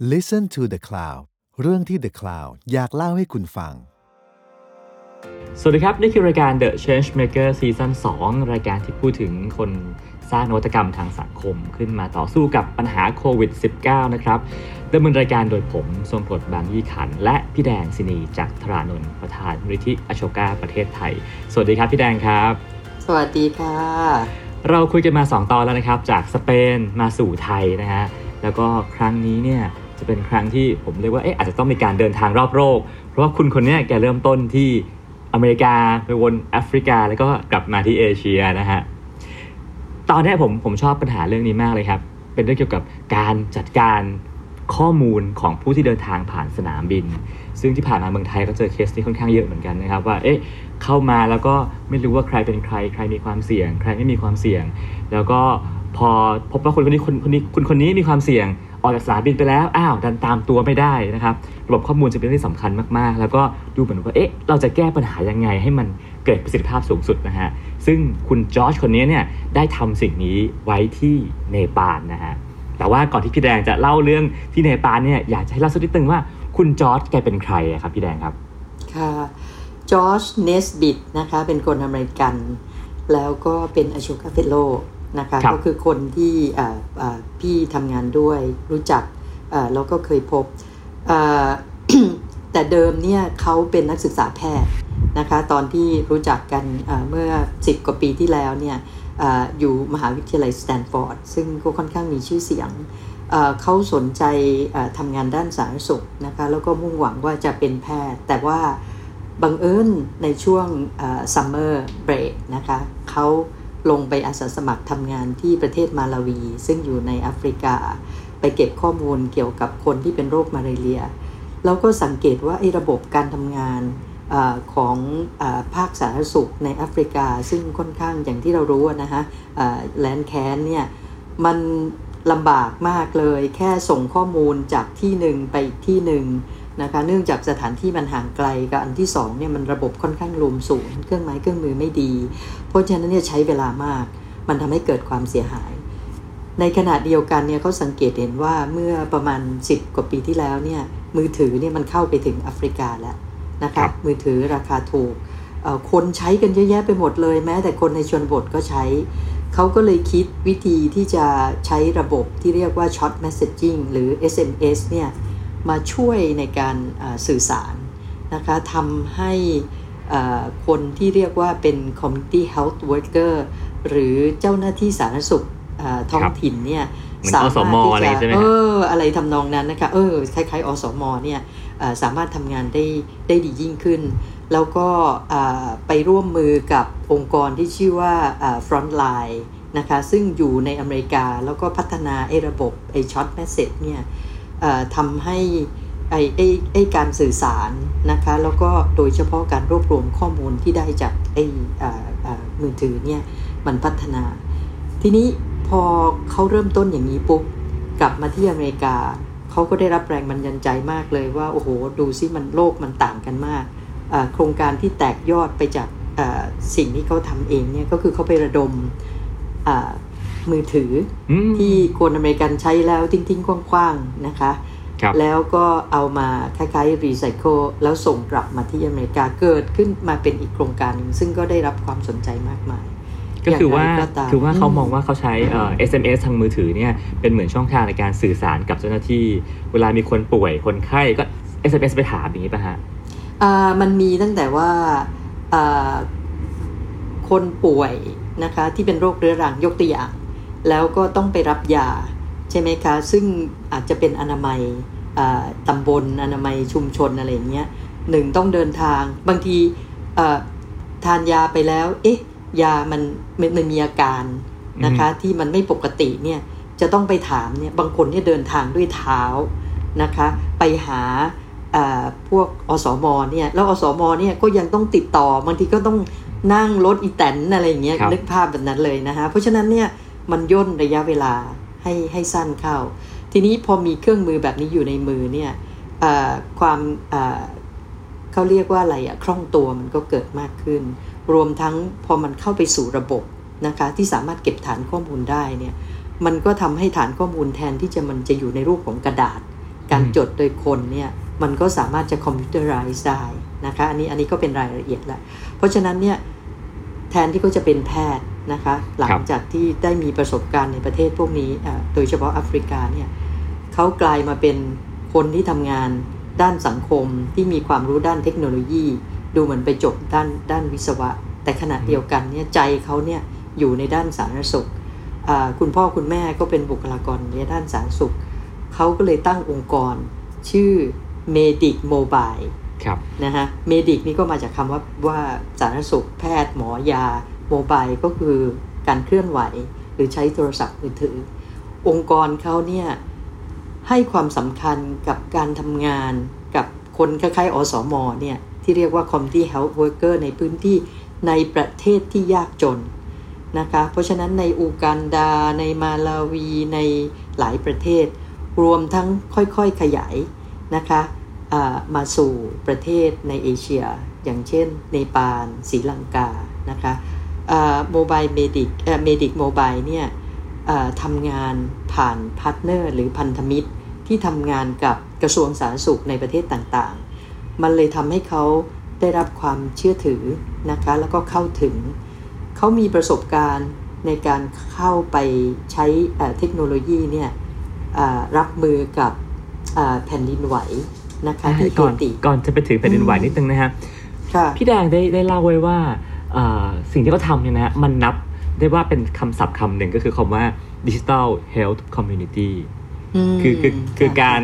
Listen to the Cloud เรื่องที่ The Cloud อยากเล่าให้คุณฟัง สวัสดีครับ นี่คือรายการ The Change Maker Season 2 รายการที่พูดถึงคนสร้างนวัตกรรมทางสังคม ขึ้นมาต่อสู้กับปัญหาโควิด -19 นะครับดำเนินรายการโดยผมทรงพลบางยี่ขัน และพี่แดงสินีจากธรานนท์ประธานมูลนิธิอโชกาประเทศไทย สวัสดีครับพี่แดงครับ สวัสดีค่ะ เราคุยกันมา 2 ตอนแล้วนะครับ จากสเปนมาสู่ไทยนะฮะแล้วก็ครั้งนี้เนี่ย จะเป็นครั้งที่ผมเรียกว่าเอ๊ะอาจจะต้องมีการเดินทางรอบโลกเพราะว่าคุณคนเนี้ยแกเริ่มต้นที่อเมริกาไปวนแอฟริกา แล้วก็กลับมาที่เอเชียนะฮะตอนนี้ผมผมชอบปัญหาเรื่องนี้มากเลยครับ เป็นเรื่องเกี่ยวกับการจัดการข้อมูลของผู้ที่เดินทางผ่านสนามบิน ซึ่งที่ผ่านมาเมืองไทยก็เจอเคสนี้ค่อนข้างเยอะเหมือนกันนะครับว่าเอ๊ะเข้ามาแล้วก็ไม่รู้ว่าใครเป็นใคร ใครมีความเสี่ยง ใครไม่มีความเสี่ยง แล้วก็พอพบว่าคนคนนี้คนคนนี้คุณคนนี้มีความเสี่ยง ออกจากสนามบินไปแล้วอ้าวดันตามตัวไม่ได้นะครับระบบข้อมูลจะเป็นเรื่องที่สำคัญมากๆ แล้วก็ดูเหมือนว่าเอ๊ะเราจะแก้ปัญหายังไงให้มันเกิดประสิทธิภาพสูงสุดนะฮะซึ่งคุณจอร์จคนนี้เนี่ยได้ทำสิ่งนี้ไว้ที่เนปาลนะฮะแต่ว่าก่อนที่พี่แดงจะเล่าเรื่องที่เนปาลเนี่ยอยากจะให้เล่าสักนิดนึงว่าคุณจอร์จแกเป็นใครครับพี่แดงครับค่ะ Josh Nesbit นะคะเป็นคนอเมริกัน แล้วก็เป็น Ashoka Fellow นะคะครับก็คือคนที่อ่าอ่าพี่ทำงานด้วยรู้จักอ่าแล้วก็เคยพบอ่าแต่เดิมเนี่ยเขาเป็นนักศึกษาแพทย์นะคะตอนที่รู้จักกันอ่าเมื่อ 10 กว่าปีที่แล้วเนี่ยอาอยู่มหาวิทยาลัยสแตนฟอร์ดซึ่งก็ค่อนข้างมีชื่อเสียงเอ่อเขาสนใจเอ่อทำงานด้านสาธารณสุขนะคะแล้วก็มุ่งหวังว่าจะเป็นแพทย์ แต่ว่าบังเอิญในช่วง summer break นะคะเขา ลงไปอาสาสมัครทำงานที่ประเทศมาลาวี ซึ่งอยู่ในแอฟริกา ไปเก็บข้อมูลเกี่ยวกับคนที่เป็นโรคมาลาเรียแล้วก็สังเกตว่าไอ้ระบบการทำงานอของอภาคสาธารณสุขในแอฟริกา ซึ่งค่อนข้างอย่างที่เรารู้นะคะแลนแคนเนี่ยมันลำบากมากเลย แค่ส่งข้อมูลจากที่หนึ่งไปอีกที่หนึ่ง นะคะเนื่องจากสถานที่มันห่างไกลกับอันที่สองเนี่ยมันระบบค่อนข้างรวมศูนย์เครื่องไม้เครื่องมือไม่ดี เพราะฉะนั้นเนี่ยใช้เวลามาก มันทำให้เกิดความเสียหาย ในขณะเดียวกันเนี่ยเขาสังเกตเห็นว่าเมื่อประมาณ 10 กว่าปีที่แล้วเนี่ยมือถือเนี่ยมันเข้าไปถึงแอฟริกาแล้วนะครัคะบมือถือราคาถูกเอ่อคนใช้กันเยอะแยะไปหมดเลย แม้แต่คนในชนบทก็ใช้ เขาก็เลยคิดวิธีที่จะใช้ระบบที่เรียกว่า Short Messaging หรือ SMS เนี่ย มาช่วยในการเอ่อสื่อสารนะคะทำให้เอ่อคนที่เรียกว่าเป็น Community Health Worker หรือเจ้าหน้าที่สาธารณสุขเอ่อท้องถิ่นเนี่ยเหมือนอสมอะไรใช่ไหมเอฮะออะไรทำนองนั้นนะคะเออคล้ายๆ อสมเนี่ยเอ่อสามารถทำงานได้ได้ดียิ่งขึ้น แล้วก็อ่าไปร่วมมือกับองค์กรที่ชื่อว่าอ่า Frontline นะคะซึ่งอยู่ในอเมริกาแล้วก็พัฒนาไอ้ระบบไอ้ช็อตแมสเซจเนี่ยเอ่อ ทำให้ไอ้ไอ้ไอ้การสื่อสารนะคะแล้วก็โดยเฉพาะการรวบรวมข้อมูลที่ได้จากไอ้มือถือเนี่ยมันพัฒนา ทีนี้พอเขาเริ่มต้นอย่างนี้ปุ๊บกลับมาที่อเมริกาเขาก็ได้รับแรงบันดาลใจมากเลยว่า โอ้โห ดูซิมันโลกมันต่างกันมาก โครงการที่แตกยอดไปจากสิ่งที่เขาทำเองเนี่ยก็คือเขาไประดม มือถืออืมที่คนอเมริกันใช้แล้วทิ้งๆคว่างๆ นะคะครับแล้วก็เอามาคล้ายๆรีไซเคิลแล้วส่งกลับมาที่อเมริกาเกิดขึ้นมาเป็นอีกโครงการหนึ่งซึ่งก็ได้รับความสนใจมากมายก็คือว่าอย่างไรก็ตามคือว่าเขาอืมมองว่าเขาใช้เอ่อ SMS ทางมือถือเนี่ยเป็นเหมือนช่องทางในการสื่อสารกับเจ้าหน้าที่ เวลามีคนป่วยคนไข้ก็ SMS ไปถามอย่างนี้ป่ะฮะอ่ามันมีตั้งแต่ว่าอ่าคนป่วยนะคะที่เป็นโรคเรื้อรังยกตัวอย่าง แล้วก็ต้องไปรับยาใช่ไหมคะ ซึ่งอาจจะเป็นอนามัยอ่าตำบลอนามัยชุมชนอะไรอย่างเงี้ยหนึ่งต้องเดินทาง บางทีอ่าทานยาไปแล้ว เอ๊ะ ยามันมันมันมีอาการนะคะ ที่มันไม่ปกติเนี่ยจะต้องไปถามเนี่ยบางคนเนี่ยเดินทางด้วยเท้านะคะ ไปหาอ่าพวกอสมเนี่ยแล้วอสมเนี่ยก็ยังต้องติดต่อบางทีก็ต้องนั่งรถอีแตนอะไรอย่างเงี้ยครับนึกภาพแบบนั้นเลยนะคะเพราะฉะนั้นเนี่ย มันย่นระยะเวลาให้ให้สั้นเข้า ทีนี้พอมีเครื่องมือแบบนี้อยู่ในมือเนี่ยความเขาเรียกว่าอะไรอะคล่องตัวมันก็เกิดมากขึ้น รวมทั้งพอมันเข้าไปสู่ระบบนะคะที่สามารถเก็บฐานข้อมูลได้เนี่ยมันก็ทำให้ฐานข้อมูลแทนที่จะมันจะอยู่ในรูปของกระดาษ การจดโดยคนเนี่ยมันก็สามารถจะคอมพิวเตอร์ไรซ์ได้นะคะอันนี้อันนี้ก็เป็นรายละเอียดแล้วเพราะฉะนั้นเนี่ย แทนที่เขาจะเป็นแพทย์นะคะ หลังจากที่ได้มีประสบการณ์ในประเทศพวกนี้โดยเฉพาะแอฟริกาเนี่ยเขากลายมาเป็นคนที่ทำงานด้านสังคมที่มีความรู้ด้านเทคโนโลยี ดูเหมือนไปจบด้านด้านวิศวะ แต่ขณะเดียวกันเนี่ยใจเขาเนี่ยอยู่ในด้านสาธารณสุขคุณพ่อคุณแม่ก็เป็นบุคลากรในด้านสาธารณสุขเขาก็เลยตั้งองค์กร ชื่อ Medic Mobile ครับนะฮะ Medic นี่ก็มาจากคำว่าว่าสาธารณสุขแพทย์หมอยาโมบายก็คือการเคลื่อนไหวหรือใช้โทรศัพท์มือถือ องค์กรเขาเนี่ยให้ความสำคัญกับการทำงานกับคนคล้ายๆอสมเนี่ยที่เรียกว่า Community Health Worker ในพื้นที่ในประเทศที่ยากจนนะคะ เพราะฉะนั้นในอูกันดาในมาลาวีในหลายประเทศ รวมทั้งค่อยๆขยายนะคะ มาสู่ประเทศในเอเชีย อย่างเช่นเนปาลศรีลังกานะคะ Mobile Medic Medic Mobile เนี่ยทำงานผ่าน partner หรือพันธมิตรที่ทำงานกับกระทรวงสาธารณสุขในประเทศต่างๆ มันเลยทำให้เขาได้รับความเชื่อถือนะคะแล้วก็เข้าถึง เขามีประสบการณ์ในการเข้าไปใช้เทคโนโลยีเนี่ยรับมือกับแผ่นดินไหว นะคะที่ก่อนก่อนจะไปถึงแผ่นดินไหวนิดนึงนะฮะพี่แดงได้ได้เล่าไว้ว่าสิ่งที่เขาทำเนี่ยนะฮะมันนับได้ว่าเป็นคำศัพท์คำหนึ่งก็คือคำว่า Digital Health Community คือคือคือการ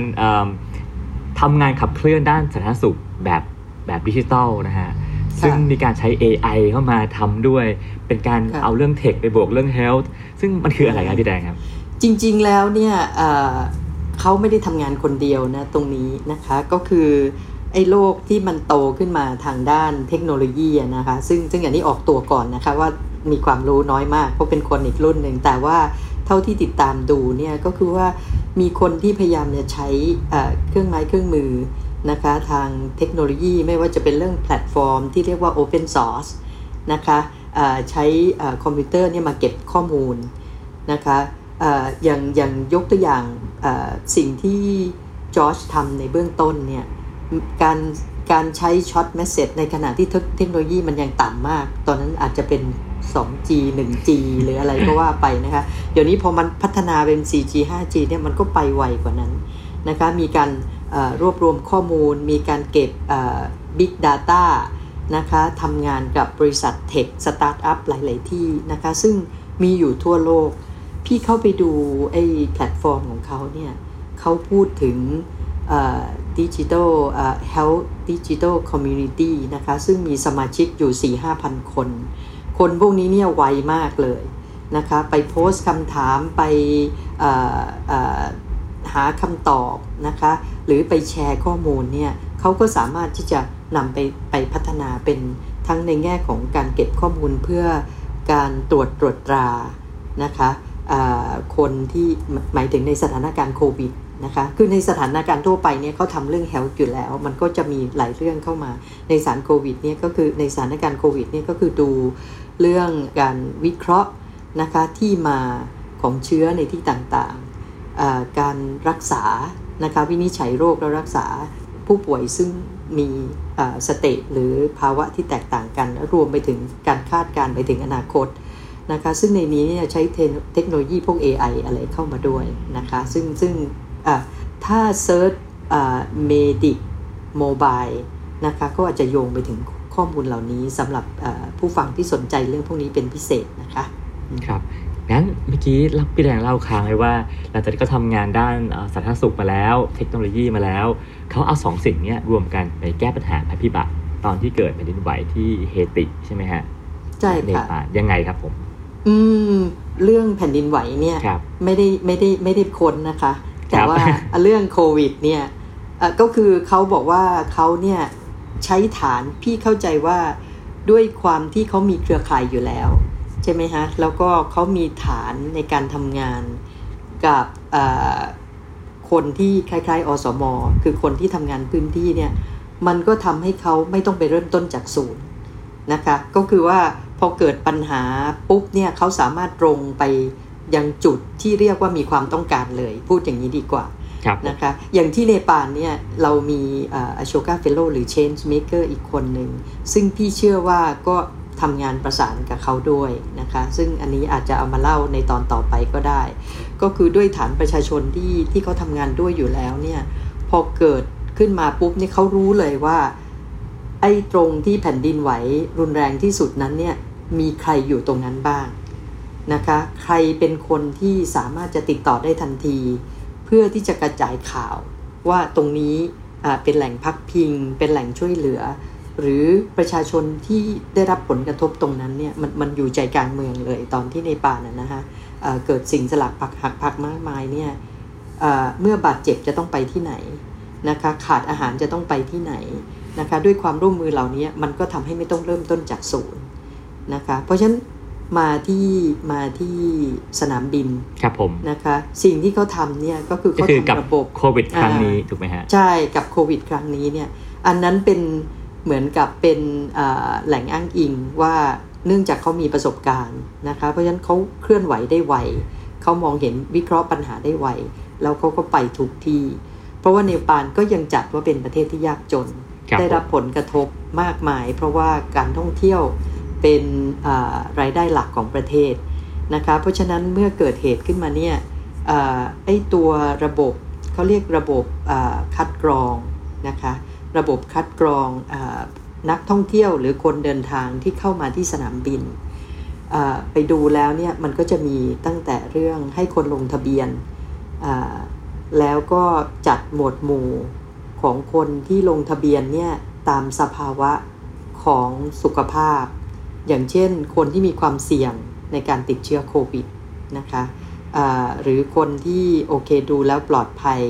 ทำงานขับเคลื่อนด้านสาธารณสุขแบบแบบดิจิทัลนะฮะ ซึ่งมีการใช้ AI เข้ามาทำด้วย เป็นการเอาเรื่องเทคไปบวกเรื่อง health ซึ่งมันคืออะไรครับพี่แดงครับ จริงๆแล้วเนี่ย เขาไม่ได้ทำงานคนเดียวนะตรงนี้นะคะก็คือไอ้โลกที่มันโตขึ้นมาทางด้านเทคโนโลยีนะคะซึ่งซึ่งอย่างนี้ออกตัวก่อนนะคะว่ามีความรู้น้อยมาก เพราะเป็นคนอีกรุ่นหนึ่งแต่ว่าเท่าที่ติดตามดูเนี่ยก็คือว่ามีคนที่พยายามจะใช้เครื่องไม้เครื่องมือนะคะทางเทคโนโลยีไม่ว่าจะเป็นเรื่องแพลตฟอร์ม ที่เรียกว่า Open Source นะคะใช้คอมพิวเตอร์เนี่ยมาเก็บข้อมูลนะคะอย่างอย่างยกตัวอย่าง สิ่งที่จอร์จทำในเบื้องต้นเนี่ยการการใช้ช็อตเมสเซจในขณะที่เทคโนโลยีมันยังต่ำมาก ตอนนั้นอาจจะเป็น 2G 1G หรืออะไรก็ว่าไปนะคะ เดี๋ยวนี้พอมันพัฒนาเป็น 4G 5G เนี่ยมันก็ไปไวกว่านั้นนะคะ มีการรวบรวมข้อมูล มีการเก็บ Big Data นะคะทำงานกับบริษัท tech startup หลาย ๆ ที่นะคะ ซึ่งมีอยู่ทั่วโลก พี่เข้าไปดูไอ้แพลตฟอร์มของเขาเนี่ยเขาพูดถึง digital health digital community นะคะ ซึ่งมีสมาชิกอยู่ 4 5พันคน คนพวกนี้เนี่ยไวมากเลยนะคะ ไปโพสต์คำถามไปหาคำตอบนะคะ หรือไปแชร์ข้อมูลเนี่ยเขาก็สามารถที่จะนำไปไปพัฒนาเป็นทั้งในแง่ของการเก็บข้อมูลเพื่อการตรวจตรวจตรานะคะ คนที่หมายถึงในสถานการณ์โควิดนะคะคือในสถานการณ์ทั่วไปเนี่ยเขาทำเรื่อง health อยู่แล้ว มันก็จะมีหลายเรื่องเข้ามาในสารโควิดเนี่ยก็คือในสถานการณ์โควิดเนี่ยก็คือดูเรื่องการวิเคราะห์นะคะที่มาของเชื้อในที่ต่างๆ การรักษานะคะวินิจฉัยโรคแล้วรักษาผู้ป่วยซึ่งมี state หรือภาวะที่แตกต่างกัน รวมไปถึงการคาดการณ์ไปถึงอนาคต นะคะซึ่งในนี้เนี่ยใช้เทคโนโลยีพวก AI อะไรเข้ามาด้วยนะคะซึ่งซึ่งถ้า search Medic Mobile นะคะก็อาจจะโยงไปถึงข้อมูลเหล่านี้สำหรับผู้ฟังที่สนใจเรื่องพวกนี้เป็นพิเศษนะคะครับงั้นเมื่อกี้รับพี่แดงเล่าค้างไว้ว่า หลังจากที่เขาทำงานด้านสาธารณสุขมาแล้ว เทคโนโลยีมาแล้ว เขาเอาสองสิ่งนี้รวมกันไปแก้ปัญหาภัยพิบัติตอนที่เกิดแผ่นดินไหวที่เฮติใช่ไหมฮะใช่ค่ะยังไงครับผม อืม เรื่องแผ่นดินไหวเนี่ย ไม่ได้ไม่ได้ไม่ได้ค้นนะคะ แต่ว่าเรื่องโควิด เนี่ยก็คือเขาบอกว่าเขาเนี่ยใช้ฐานพี่เข้าใจว่าด้วยความที่เขามีเครือข่ายอยู่แล้ว ใช่ไหมฮะ แล้วก็เขามีฐานในการทำงานกับคนที่คล้ายๆ อสม คือคนที่ทำงานพื้นที่เนี่ย มันก็ทำให้เขาไม่ต้องไปเริ่มต้นจากศูนย์นะคะ ก็คือว่า พอเกิดปัญหาปุ๊บเนี่ยเขาสามารถตรงไปยังจุดที่เรียกว่ามีความต้องการเลย พูดอย่างนี้ดีกว่าครับนะคะอย่างที่เนปาลเนี่ยเรามีอโชกาเฟโลหรือ Change Maker อีกคนหนึ่ง ซึ่งพี่เชื่อว่าก็ทำงานประสานกับเขาด้วยนะคะ ซึ่งอันนี้อาจจะเอามาเล่าในตอนต่อไปก็ได้ ก็คือด้วยฐานประชาชนที่ที่เขาทำงานด้วยอยู่แล้วเนี่ยพอเกิดขึ้นมาปุ๊บนี่เขารู้เลยว่า ไอ้ตรงที่แผ่นดินไหวรุนแรงที่สุดนั้นเนี่ย มีใครอยู่ตรงนั้นบ้างนะคะ ใครเป็นคนที่สามารถจะติดต่อได้ทันที เพื่อที่จะกระจายข่าวว่าตรงนี้เป็นแหล่งพักพิง เป็นแหล่งช่วยเหลือ หรือประชาชนที่ได้รับผลกระทบตรงนั้นเนี่ยมันมันอยู่ใจกลางเมืองเลยตอนที่ในป่านะนะฮะเกิดสิ่งสลักผักหักผักมากมายเนี่ยเมื่อบาดเจ็บจะต้องไปที่ไหนนะคะขาดอาหารจะต้องไปที่ไหนนะคะด้วยความร่วมมือเหล่านี้มันก็ทำให้ไม่ต้องเริ่มต้นจากศูนย์ นะคะ เพราะฉะนั้นมาที่มาที่สนามบินครับผมนะคะสิ่งที่เขาทำเนี่ยก็คือเขาทำระบบโควิดครั้งนี้ถูกไหมฮะใช่กับโควิดครั้งนี้เนี่ยอันนั้นเป็นเหมือนกับเป็นแหล่งอ้างอิงว่าเนื่องจากเขามีประสบการณ์นะคะ เพราะฉะนั้นเขาเคลื่อนไหวได้ไวเขามองเห็นวิเคราะห์ปัญหาได้ไวแล้วเขาก็ไปทุกที่ เพราะว่าเนปาลก็ยังจัดว่าเป็นประเทศที่ยากจน ได้รับผลกระทบมากมาย เพราะว่าการท่องเที่ยว เป็นรายได้หลักของประเทศนะคะเพราะฉะนั้นเมื่อเกิดเหตุขึ้นมาเนี่ยไอตัวระบบเขาเรียกระบบคัดกรองนะคะระบบคัดกรองอนักท่องเที่ยวหรือคนเดินทางที่เข้ามาที่สนามบิน ไปดูแล้วเนี่ยมันก็จะมีตั้งแต่เรื่องให้คนลงทะเบียน แล้วก็จัดหมวดหมู่ของคนที่ลงทะเบียนเนี่ยตามสภาวะของสุขภาพ อย่างเช่น คนที่มีความเสี่ยงในการติดเชื้อโควิดนะคะหรือคนที่โอเคดูแล้วปลอดภัย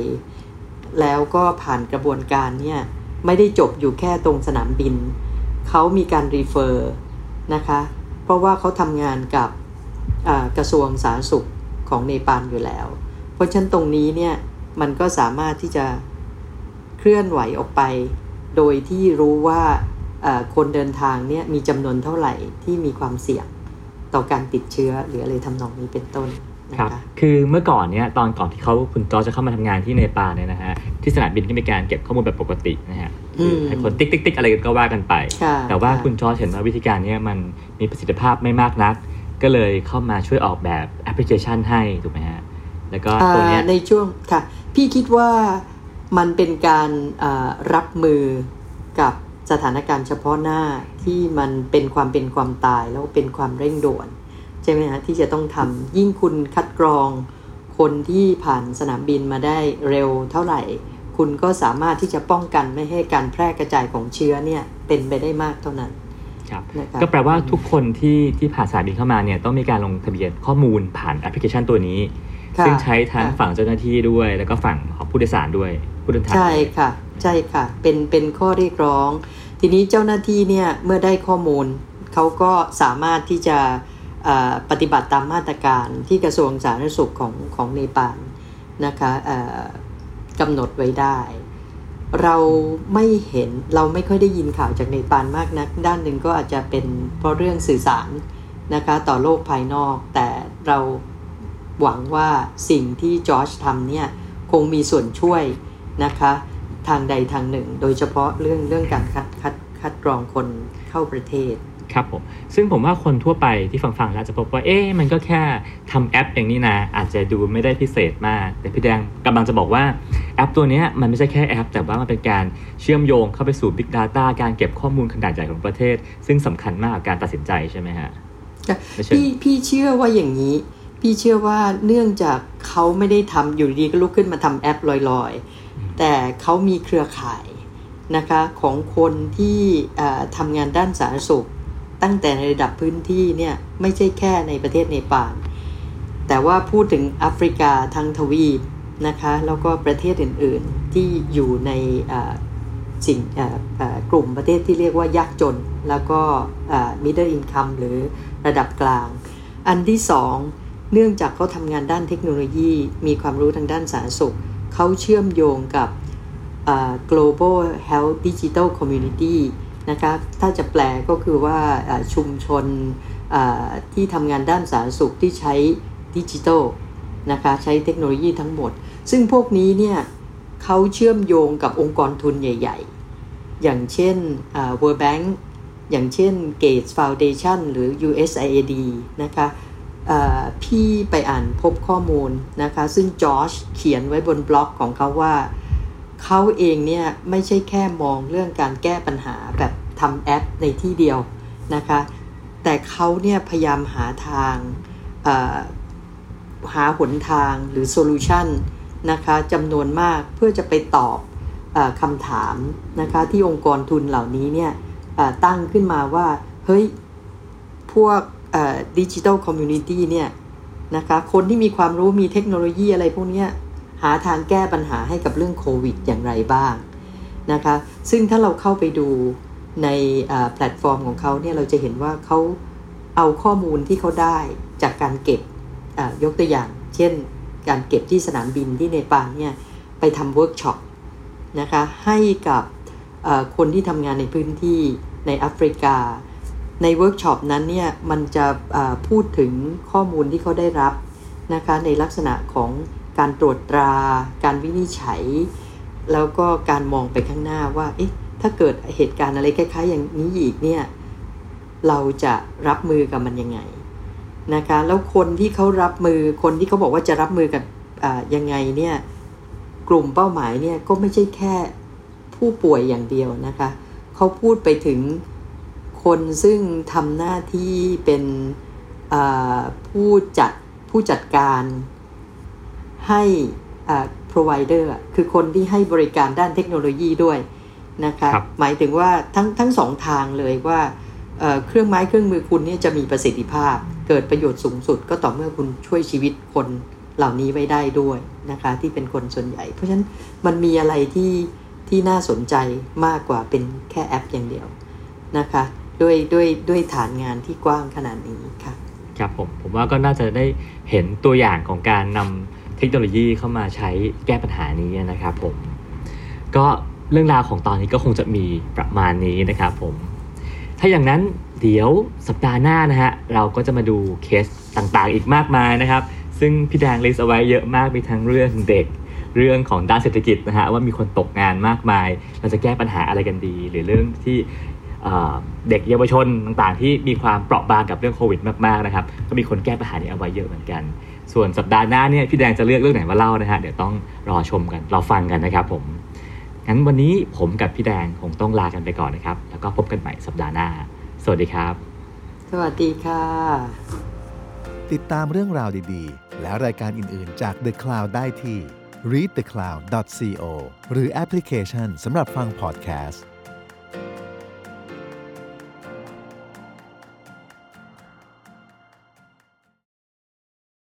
แล้วก็ผ่านกระบวนการเนี่ยไม่ได้จบอยู่แค่ตรงสนามบิน เขามีการรีเฟอร์นะคะ เพราะว่าเขาทำงานกับกระทรวงสาธารณสุขของเนปาลอยู่แล้ว เพราะฉะนั้นตรงนี้เนี่ยมันก็สามารถที่จะเคลื่อนไหวออกไป โดยที่รู้ว่า คนเดินทางเนี่ยมีจำนวนเท่าไหร่ที่มีความเสี่ยงต่อการติดเชื้อหรืออะไรทำนองนี้เป็นต้นครับคือเมื่อก่อนเนี่ยตอนก่อนที่เขาคุณจอจะเข้ามาทำงานที่เนปาลเนี่ยนะฮะที่สนามบินก็มีการเก็บข้อมูลแบบปกตินะฮะให้คนติ๊กติ๊กติ๊กอะไรก็ว่ากันไป แต่ว่าคุณ Josh เห็นว่าวิธีการนี้มันมีประสิทธิภาพไม่มากนัก ก็เลยเข้ามาช่วยออกแบบแอปพลิเคชันให้ถูกไหมฮะแล้วก็ตัวนี้ในช่วงค่ะ พี่คิดว่ามันเป็นการรับมือกับ สถานการณ์เฉพาะหน้าที่มันเป็นความเป็นความตายแล้วเป็นความเร่งด่วน ใช่ไหมฮะที่จะต้องทำยิ่งคุณคัดกรอง คนที่ผ่านสนามบินมาได้เร็วเท่าไหร่ คุณก็สามารถที่จะป้องกันไม่ให้การแพร่กระจายของเชื้อเนี่ยเป็นไปได้มากเท่านั้นครับก็แปลว่าทุกคนที่ที่ผ่านสนามบินเข้ามาเนี่ยต้องมีการลงทะเบียนข้อมูลผ่านแอปพลิเคชันตัวนี้ ซึ่งใช้ทั้งฝั่งเจ้าหน้าที่ด้วย แล้วก็ฝั่งของผู้โดยสารด้วยผู้เดินทางใช่ค่ะ ใช่ค่ะ เป็นเป็นข้อเรียกร้อง ทีนี้เจ้าหน้าที่เนี่ยเมื่อได้ข้อมูลเขาก็สามารถที่จะปฏิบัติตามมาตรการที่กระทรวงสาธารณสุขของของเนปาลนะคะกำหนดไว้ได้ เราไม่เห็นเราไม่ค่อยได้ยินข่าวจากเนปาลมากนัก ด้านหนึ่งก็อาจจะเป็นเพราะเรื่องสื่อสารนะคะต่อโลกภายนอก แต่เรา หวังว่าสิ่งที่จอร์จทำเนี่ยคงมีส่วนช่วยนะคะทางใดทางหนึ่ง โดยเฉพาะเรื่องเรื่องการคัดคัดคัดกรองคนเข้าประเทศครับผมซึ่งผมว่าคนทั่วไปที่ฟังๆแล้วจะพบว่าเอ๊ะมันก็แค่ทำแอปอย่างนี้นะอาจจะดูไม่ได้พิเศษมาก แต่พี่แดงกำลังจะบอกว่าแอปตัวนี้มันไม่ใช่แค่แอป แต่ว่ามันเป็นการเชื่อมโยงเข้าไปสู่ Big Data การเก็บข้อมูลขนาดใหญ่ของประเทศ ซึ่งสำคัญมากกับการตัดสินใจใช่ไหมฮะพี่พี่เชื่อว่าอย่างนี้ พี่เชื่อว่าเนื่องจากเขาไม่ได้ทำอยู่ดีก็ลุกขึ้นมาทำแอปลอยๆ แต่เขามีเครือข่ายนะคะของคนที่ทำงานด้านสาธารณสุข ตั้งแต่ในระดับพื้นที่เนี่ยไม่ใช่แค่ในประเทศเนปาลแต่ว่าพูดถึงแอฟริกาทั้งทวีปนะคะแล้วก็ประเทศอื่นๆที่อยู่ในสิ่งกลุ่มประเทศที่เรียกว่ายากจน แล้วก็ middle income หรือระดับกลาง อันที่สอง เนื่องจากเขาทำงานด้านเทคโนโลยี มีความรู้ทางด้านสาธารณสุข เขาเชื่อมโยงกับ global health digital community นะคะถ้าจะแปลก็คือว่าชุมชนที่ทำงานด้านสาธารณสุขที่ใช้ดิจิทัลนะคะใช้เทคโนโลยีทั้งหมด ซึ่งพวกนี้เนี่ยเขาเชื่อมโยงกับองค์กรทุนใหญ่ ๆ อย่างเช่น World Bank อย่างเช่น Gates Foundation หรือ USAID นะคะ พี่ไปอ่านพบข้อมูลนะคะ ซึ่งจอร์จเขียนไว้บนบล็อกของเขาว่า เขาเองเนี่ย ไม่ใช่แค่มองเรื่องการแก้ปัญหาแบบทำแอปในที่เดียวนะคะ แต่เขาเนี่ย พยายามหาทางหาหนทางหรือ solution นะคะจำนวนมากเพื่อจะไปตอบอคำถามนะคะที่องค์กรทุนเหล่านี้เนี่ยตั้งขึ้นมาว่า เฮ้ย พวก digital community เนี่ยนะคะคนที่มีความรู้มีเทคโนโลยีอะไรพวกนี้หาทางแก้ปัญหาให้กับเรื่องโควิดอย่างไรบ้างนะคะซึ่งถ้าเราเข้าไปดูในแพลตฟอร์มของเขาเนี่ยเราจะเห็นว่าเขาเอาข้อมูลที่เขาได้จากการเก็บยกตัวอย่าง เช่น การเก็บที่สนามบินที่เนปาลเนี่ยไปทำเวิร์กช็อปนะคะให้กับคนที่ทำงานในพื้นที่ในแอฟริกา ในเวิร์กช็อปนั้นเนี่ยมันจะพูดถึงข้อมูลที่เขาได้รับนะคะในลักษณะของการตรวจตรา การวินิจฉัย แล้วก็การมองไปข้างหน้าว่าเอ๊ะถ้าเกิดเหตุการณ์อะไรคล้ายๆอย่างนี้อีกเนี่ยเราจะรับมือกับมันยังไงนะคะแล้วคนที่เขารับมือคนที่เขาบอกว่าจะรับมือกับยังไงเนี่ยกลุ่มเป้าหมายเนี่ยก็ไม่ใช่แค่ผู้ป่วยอย่างเดียวนะคะเขาพูดไปถึง คนซึ่งทำหน้าที่เป็นผู้จัดผู้จัดการให้ provider คือคนที่ให้บริการด้านเทคโนโลยีด้วยนะคะคหมายถึงว่าทั้งทั้งสองทางเลยว่าเครื่องไม้เครื่องมือคุณนี่จะมีประสิทธิภาพ เกิดประโยชน์สูงสุดก็ต่อเมื่อคุณช่วยชีวิตคนเหล่านี้ไว้ได้ด้วยนะคะที่เป็นคนส่วนใหญ่ เพราะฉะนั้นมันมีอะไรที่ที่น่าสนใจมากกว่าเป็นแค่แอปอย่างเดียวนะคะ ด้วยด้วยด้วยฐานงานที่กว้างขนาดนี้ค่ะครับผมผมว่าก็น่าจะได้เห็นตัวอย่างของการนำเทคโนโลยีเข้ามาใช้แก้ปัญหานี้นะครับผมก็เรื่องราวของตอนนี้ก็คงจะมีประมาณนี้นะครับผม ถ้าอย่างนั้นเดี๋ยวสัปดาห์หน้านะฮะเราก็จะมาดูเคสต่างๆ อีกมากมายนะครับ ซึ่งพี่แดงลิสเอาไว้เยอะมากมีทั้งเรื่องเด็กเรื่องของด้านเศรษฐกิจนะฮะว่ามีคนตกงานมากมาย เราจะแก้ปัญหาอะไรกันดี หรือเรื่องที่ เด็กเยาวชนต่างๆ ที่มีความเปราะบางกับเรื่องโควิดมากๆนะครับก็มีคนแก้ปัญหานี้เอาไว้เยอะเหมือนกัน ส่วนสัปดาห์หน้าเนี่ยพี่แดงจะเลือกเรื่องไหนมาเล่านะฮะเดี๋ยวต้องรอชมกันเราฟังกันนะครับผมงั้นวันนี้ผมกับพี่แดงคงต้องลากันไปก่อนนะครับ แล้วก็พบกันใหม่สัปดาห์หน้า สวัสดีครับ สวัสดีค่ะ ติดตามเรื่องราวดีๆ และรายการอื่นๆจาก The Cloud ได้ที่ readthecloud.co หรือแอปพลิเคชันสำหรับฟังพอดแคสต์